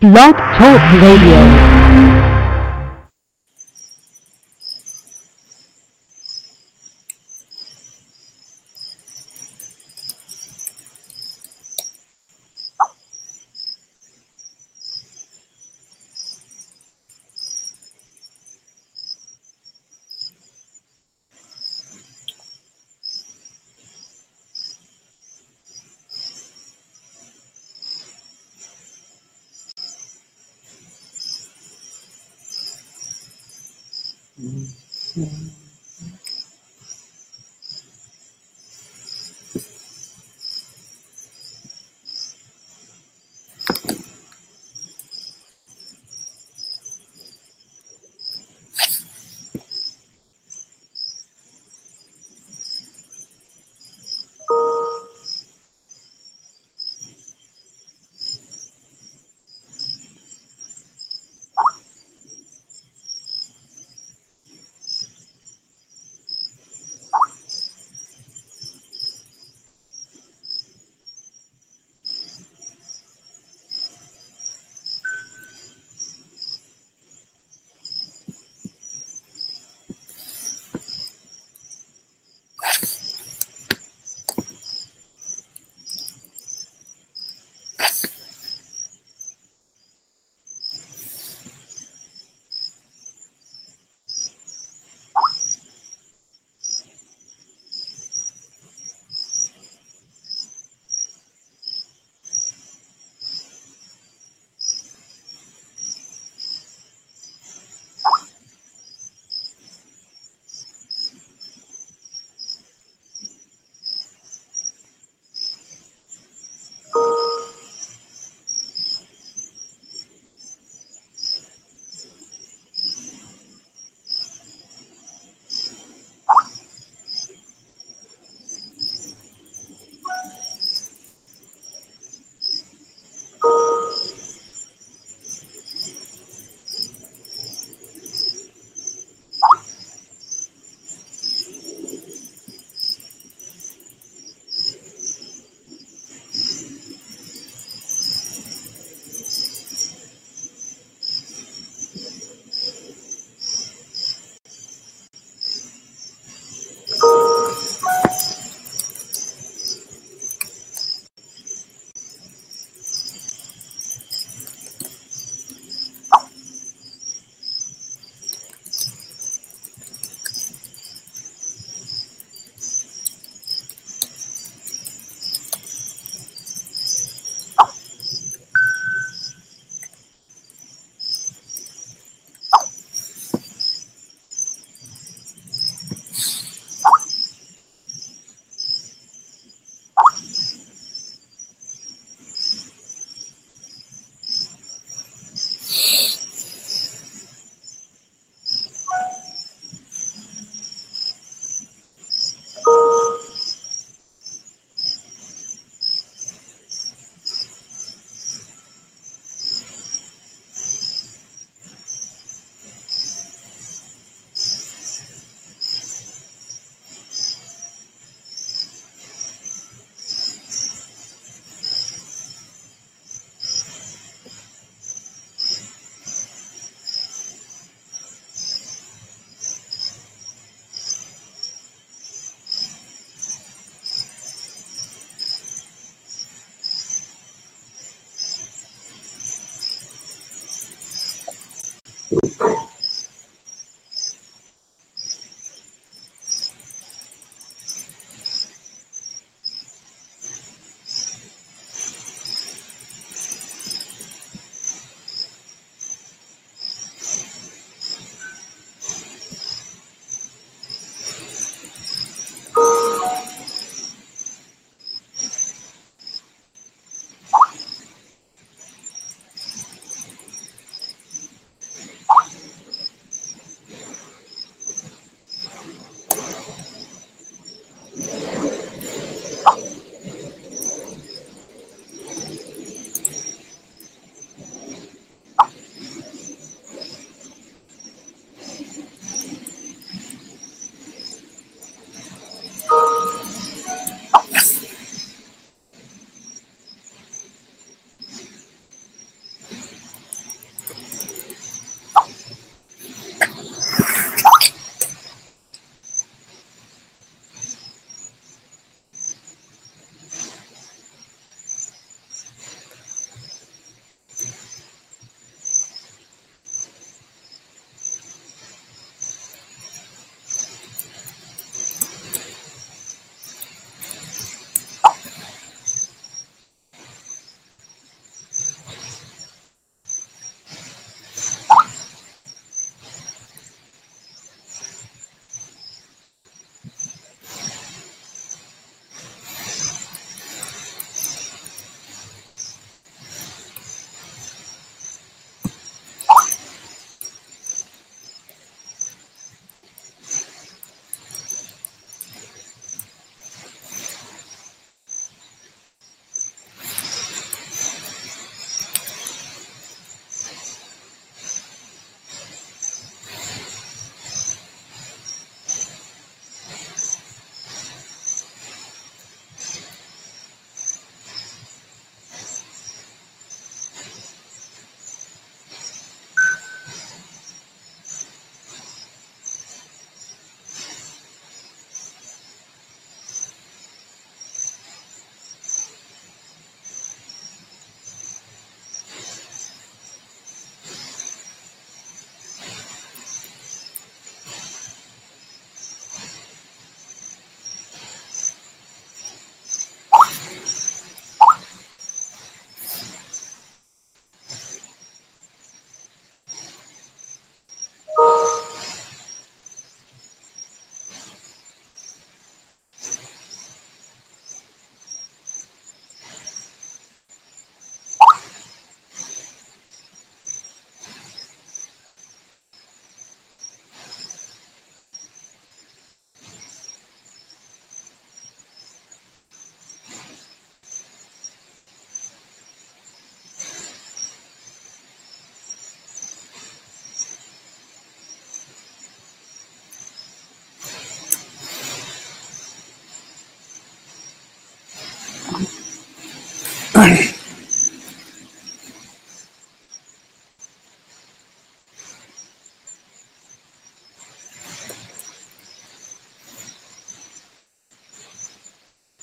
Blog Talk Radio.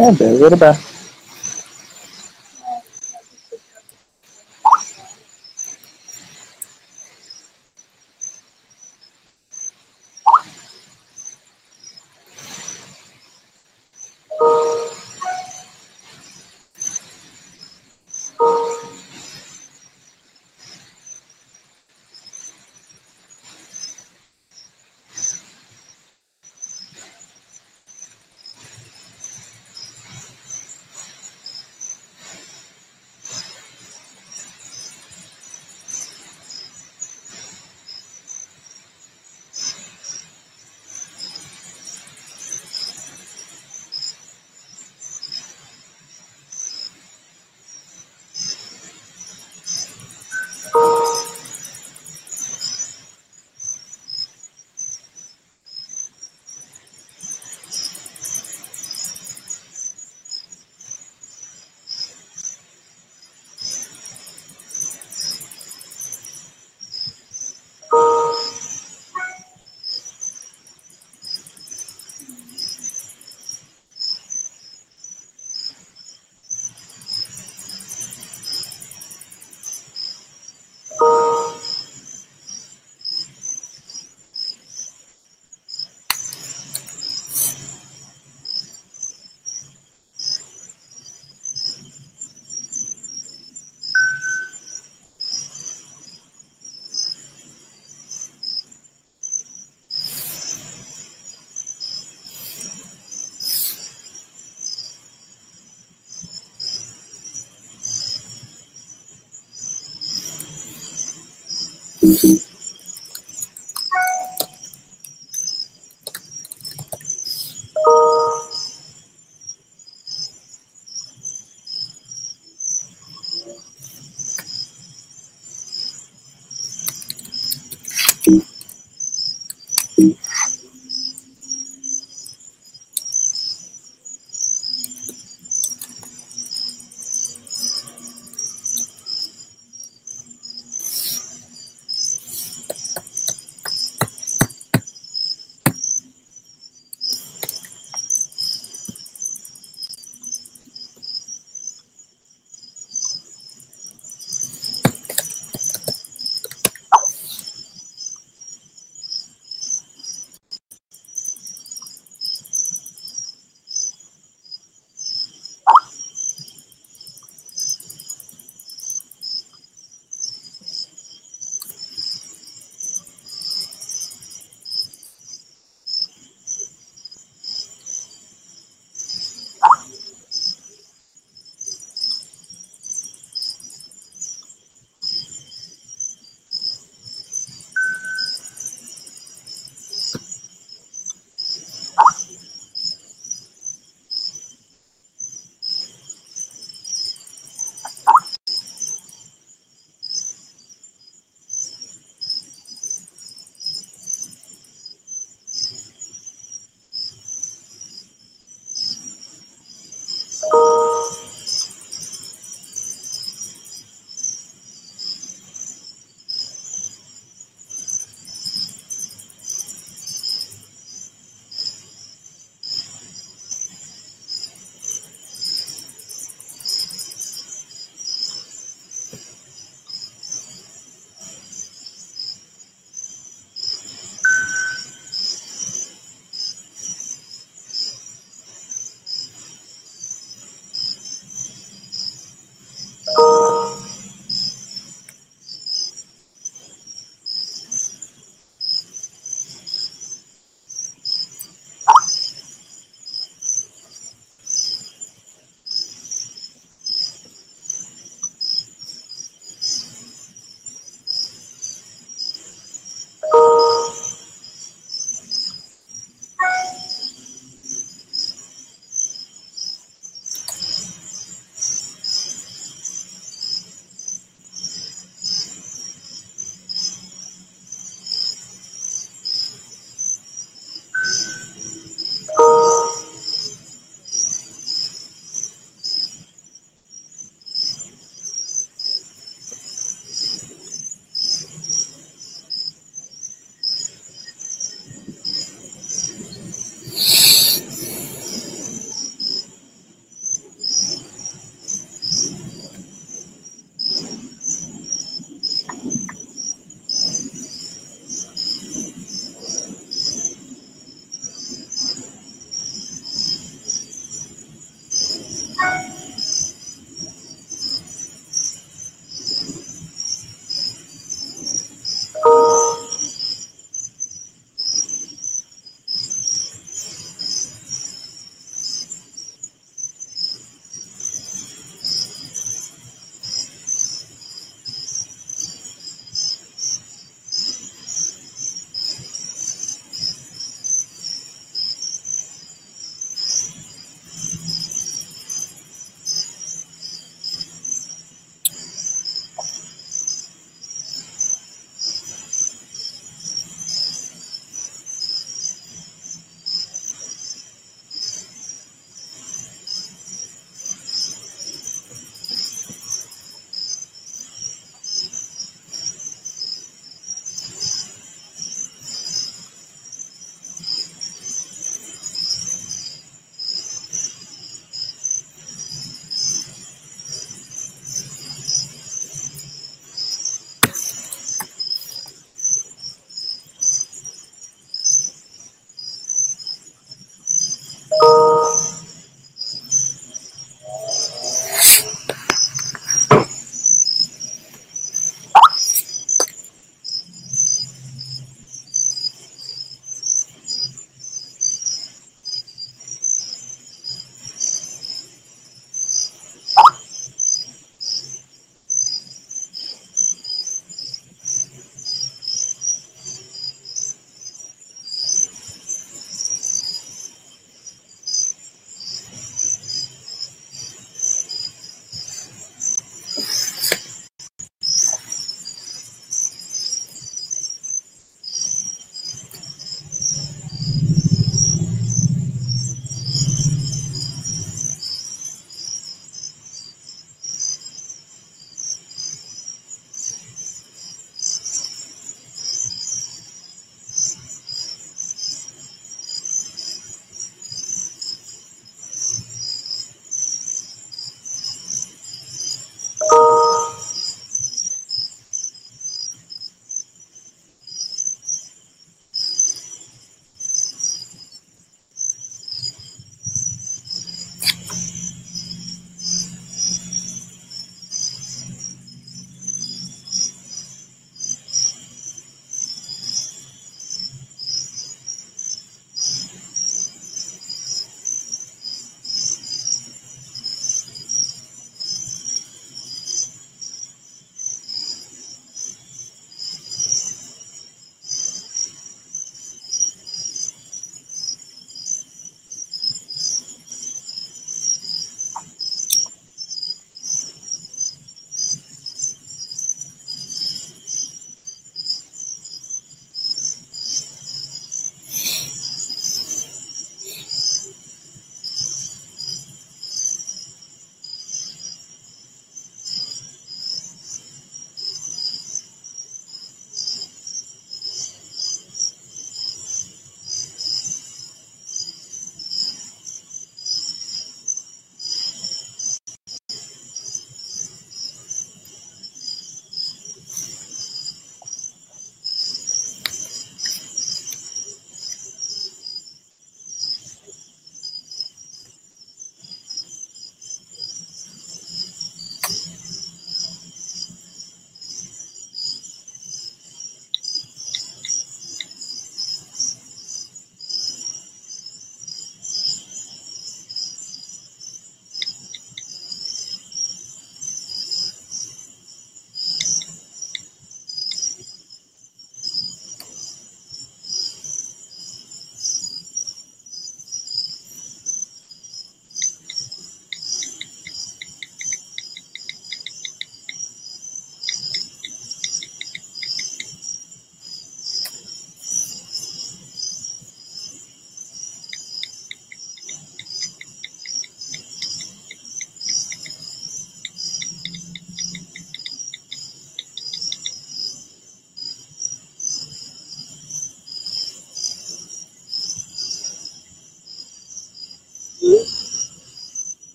É, deve verdade. Do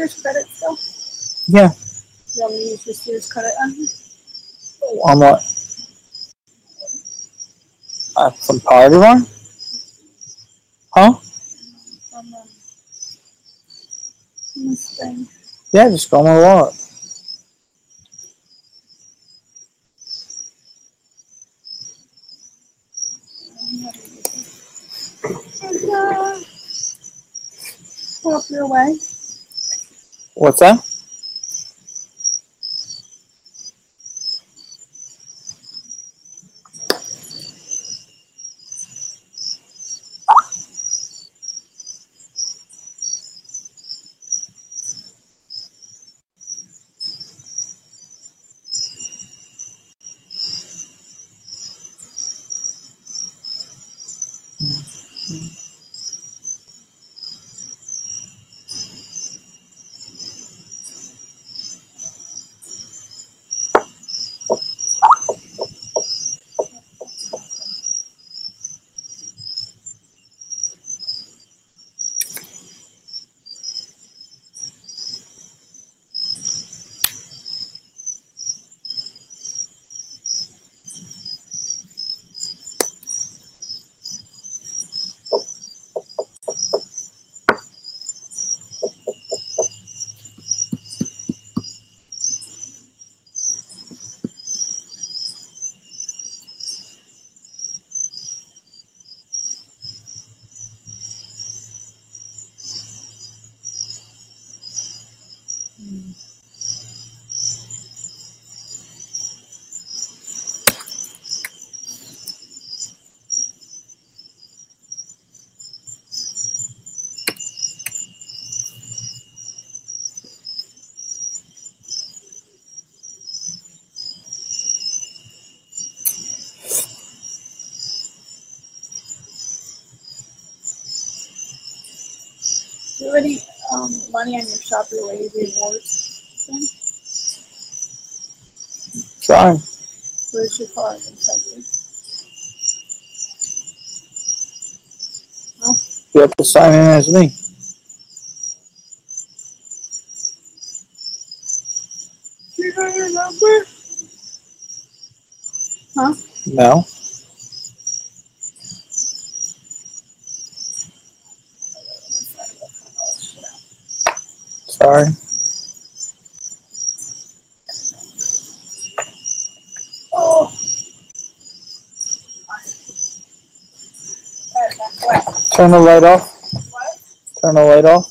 Sears credit still? Yeah. You want me to use your Sears credit on here? On what? Uh, some party one? Huh? From, um, from this thing. Yeah, just go on my wallet. Uh, your way. What's that? You any um, money on your Shopper Wave rewards? Trying. Where's your card inside you? You have to sign in as me. You know your number? Huh? No. Turn the light off. Turn the light off.